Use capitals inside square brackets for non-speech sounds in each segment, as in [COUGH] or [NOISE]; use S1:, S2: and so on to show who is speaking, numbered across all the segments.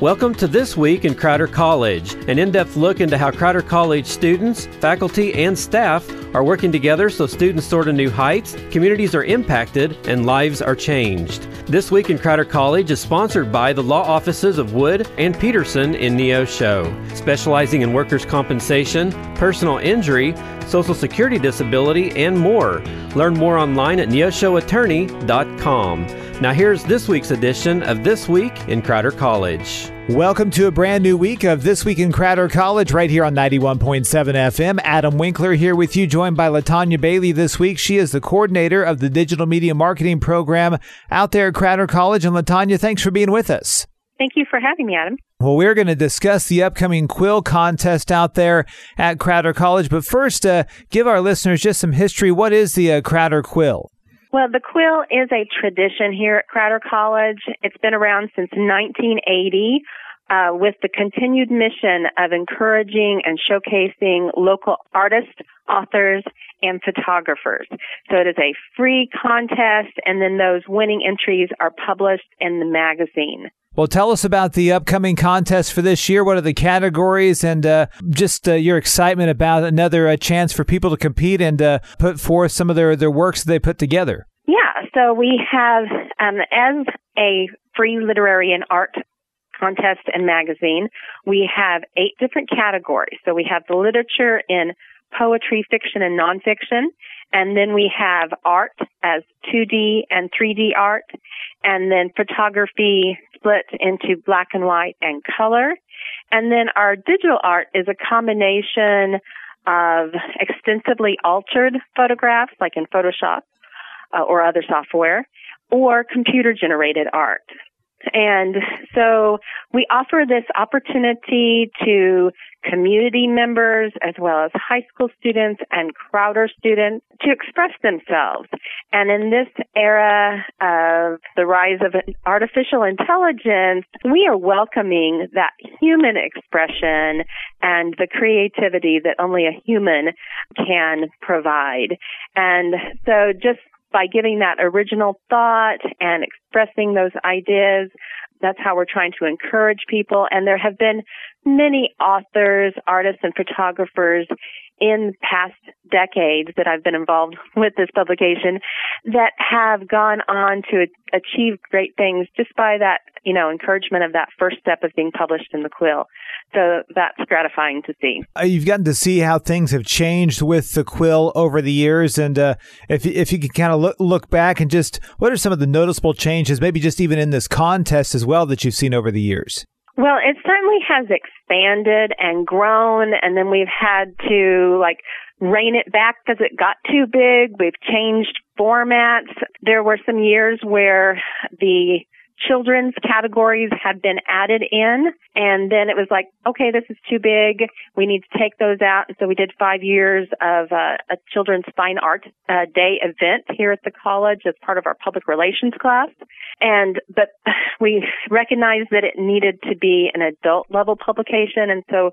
S1: Welcome to This Week in Crowder College, an in depth look into how Crowder College students, faculty, and staff are working together so students soar to new heights, communities are impacted, and lives are changed. This Week in Crowder College is sponsored by the law offices of Wood and Peterson in Neosho, specializing in workers' compensation, personal injury, social security disability, and more. Learn more online at neoshoattorney.com. Now, here's this week's edition of This Week in Crowder College.
S2: Welcome to a brand new week of This Week in Crowder College right here on 91.7 FM. Adam Winkler here with you, joined by Latonia Bailey this week. She is the coordinator of the digital media marketing program out there at Crowder College. And Latonia, thanks for being with us.
S3: Thank you for having me, Adam.
S2: Well, we're going to discuss the upcoming quill contest out there at Crowder College. But first, uh, give our listeners just some history. What is the uh, Crowder Quill?
S3: Well, the quill is a tradition here at Crowder College. It's been around since 1980 uh, with the continued mission of encouraging and showcasing local artists, authors, and photographers. So it is a free contest, and then those winning entries are published in the magazine.
S2: Well, tell us about the upcoming contest for this year. What are the categories and uh, just uh, your excitement about another uh, chance for people to compete and uh, put forth some of their, their works they put together?
S3: Yeah, so we have, um, as a free literary and art contest and magazine, we have eight different categories. So we have the literature in poetry, fiction, and nonfiction. And then we have art as 2D and 3D art. And then photography split into black and white and color. And then our digital art is a combination of extensively altered photographs, like in Photoshop uh, or other software, or computer generated art. And so we offer this opportunity to community members as well as high school students and Crowder students to express themselves. And in this era of the rise of artificial intelligence, we are welcoming that human expression and the creativity that only a human can provide. And so just by giving that original thought and expressing those ideas. That's how we're trying to encourage people. And there have been many authors, artists, and photographers in past decades that I've been involved [LAUGHS] with this publication that have gone on to achieve great things just by that, you know, encouragement of that first step of being published in the quill. So that's gratifying to see.
S2: Uh, you've gotten to see how things have changed with the quill over the years, and uh, if if you can kind of look look back and just what are some of the noticeable changes, maybe just even in this contest as well that you've seen over the years.
S3: Well, it certainly has expanded and grown, and then we've had to like rein it back because it got too big. We've changed formats. There were some years where the children's categories had been added in and then it was like okay this is too big. We need to take those out. And so we did five years of uh, a children's fine art uh, day event here at the college as part of our public relations class. And but [LAUGHS] we recognized that it needed to be an adult level publication. And so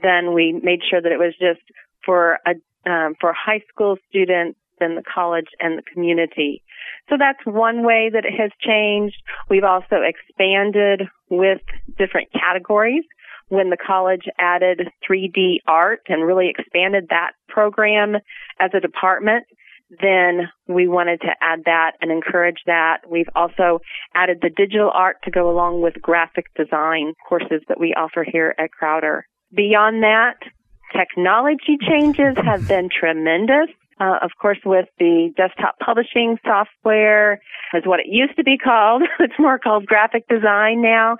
S3: then we made sure that it was just for a um, for high school students in the college and the community. So that's one way that it has changed. We've also expanded with different categories when the college added 3D art and really expanded that program as a department. Then we wanted to add that and encourage that. We've also added the digital art to go along with graphic design courses that we offer here at Crowder. Beyond that, technology changes have been tremendous. Uh, of course, with the desktop publishing software, is what it used to be called. [LAUGHS] it's more called graphic design now.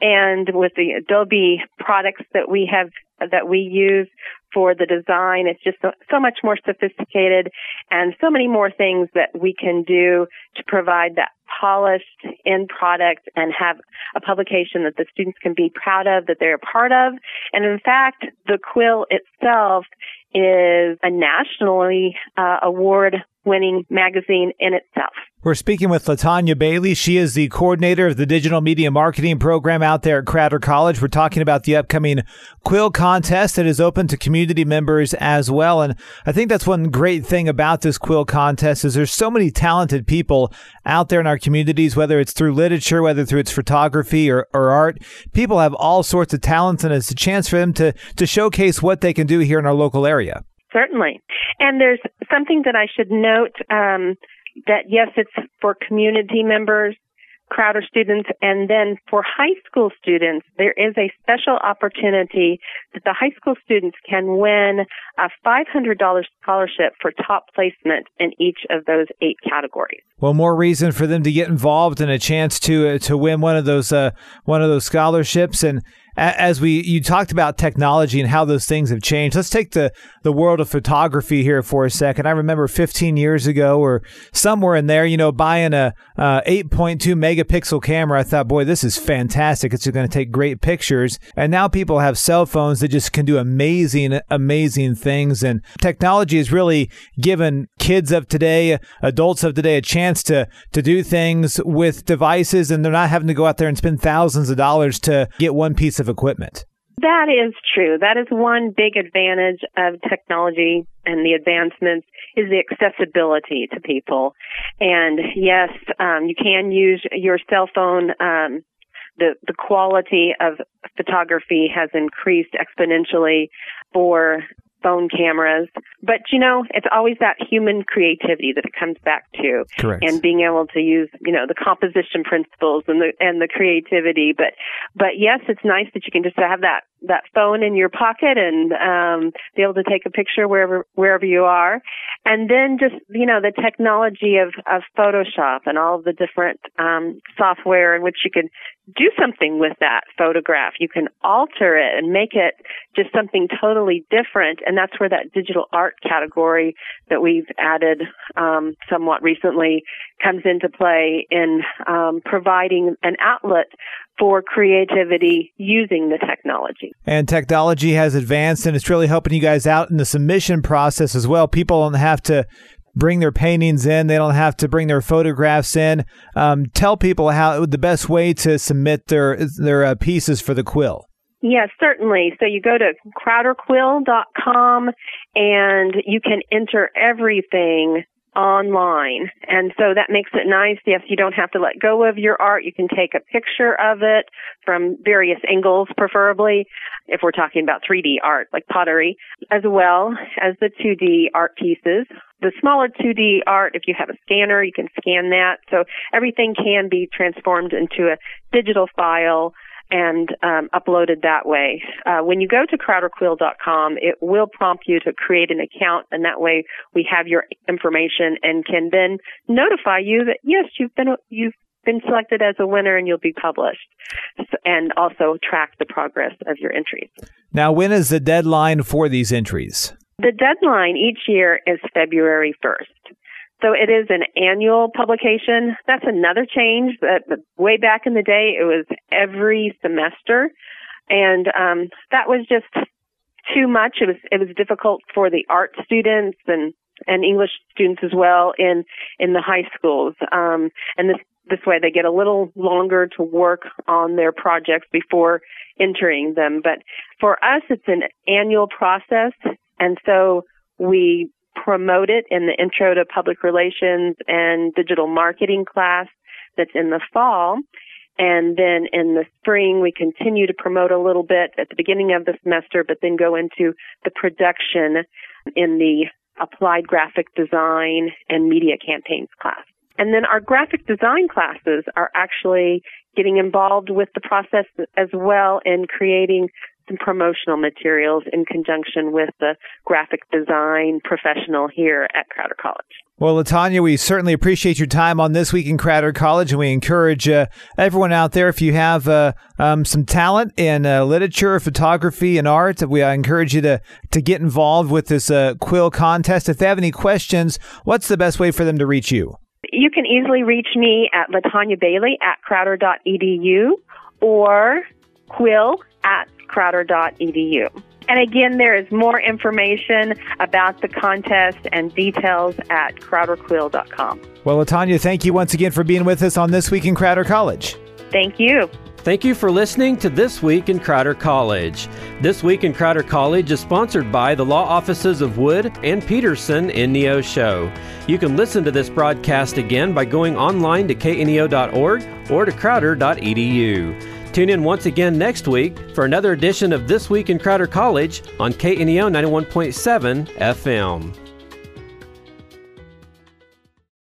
S3: And with the Adobe products that we have, that we use for the design, it's just so, so much more sophisticated and so many more things that we can do to provide that polished end product and have a publication that the students can be proud of, that they're a part of. And in fact, the quill itself is a nationally uh, award winning magazine in itself.
S2: We're speaking with Latonia Bailey. She is the coordinator of the digital media marketing program out there at Crowder College. We're talking about the upcoming quill contest that is open to community members as well. And I think that's one great thing about this quill contest is there's so many talented people out there in our communities, whether it's through literature, whether through its photography or, or art. People have all sorts of talents and it's a chance for them to, to showcase what they can do here in our local area.
S3: Certainly. And there's something that I should note. Um, that yes, it's for community members, Crowder students, and then for high school students, there is a special opportunity that the high school students can win a $500 scholarship for top placement in each of those eight categories.
S2: Well, more reason for them to get involved and a chance to uh, to win one of those uh, one of those scholarships and as we you talked about technology and how those things have changed. Let's take the the world of photography here for a second. I remember 15 years ago or somewhere in there you know buying a uh, 8.2 megapixel camera. I thought boy this is fantastic. It's going to take great pictures. And now people have cell phones that just can do amazing amazing things. And technology has really given kids of today adults of today a chance to to do things with devices. And they're not having to go out there and spend thousands of dollars to get one piece of equipment.
S3: That is true. That is one big advantage of technology and the advancements is the accessibility to people. And yes, um, you can use your cell phone. Um, the the quality of photography has increased exponentially for phone cameras. But you know, it's always that human creativity that it comes back to,
S2: Correct.
S3: and being able to use you know the composition principles and the and the creativity. But but yes, it's nice that you can just have that that phone in your pocket and um, be able to take a picture wherever wherever you are, and then just you know the technology of of Photoshop and all of the different um, software in which you can do something with that photograph. You can alter it and make it just something totally different, and that's where that digital art category that we've added um, somewhat recently comes into play in um, providing an outlet for creativity using the technology.
S2: And technology has advanced and it's really helping you guys out in the submission process as well. People don't have to bring their paintings in, they don't have to bring their photographs in. Um, tell people how the best way to submit their their uh, pieces for the quill.
S3: Yes, certainly. So you go to crowderquill.com and you can enter everything online. And so that makes it nice. Yes, you don't have to let go of your art. You can take a picture of it from various angles, preferably, if we're talking about 3D art, like pottery, as well as the 2D art pieces. The smaller 2D art, if you have a scanner, you can scan that. So everything can be transformed into a digital file and um, uploaded that way. Uh, when you go to crowderquill.com, it will prompt you to create an account, and that way we have your information and can then notify you that yes, you've been you've been selected as a winner and you'll be published, and also track the progress of your entries.
S2: Now, when is the deadline for these entries?
S3: The deadline each year is February 1st. So it is an annual publication. That's another change. But way back in the day, it was every semester, and um, that was just too much. It was it was difficult for the art students and and English students as well in in the high schools. Um, and this this way, they get a little longer to work on their projects before entering them. But for us, it's an annual process, and so we promote it in the Intro to Public Relations and Digital Marketing class that's in the fall. And then in the spring, we continue to promote a little bit at the beginning of the semester, but then go into the production in the applied graphic design and media campaigns class. And then our graphic design classes are actually getting involved with the process as well in creating some promotional materials in conjunction with the graphic design professional here at Crowder College.
S2: Well, Latonia, we certainly appreciate your time on This Week in Crowder College, and we encourage uh, everyone out there, if you have uh, um, some talent in uh, literature, photography, and art, we encourage you to, to get involved with this uh, quill contest. If they have any questions, what's the best way for them to reach you?
S3: You can easily reach me at Latonia Bailey at crowder.edu or quill at crowder.edu. And again, there is more information about the contest and details at crowderquill.com.
S2: Well, Latonia, thank you once again for being with us on This Week in Crowder College.
S3: Thank you.
S1: Thank you for listening to This Week in Crowder College. This Week in Crowder College is sponsored by the law offices of Wood and Peterson in Neosho. You can listen to this broadcast again by going online to kneo.org or to crowder.edu. Tune in once again next week for another edition of This Week in Crowder College on KNEO 91.7 FM.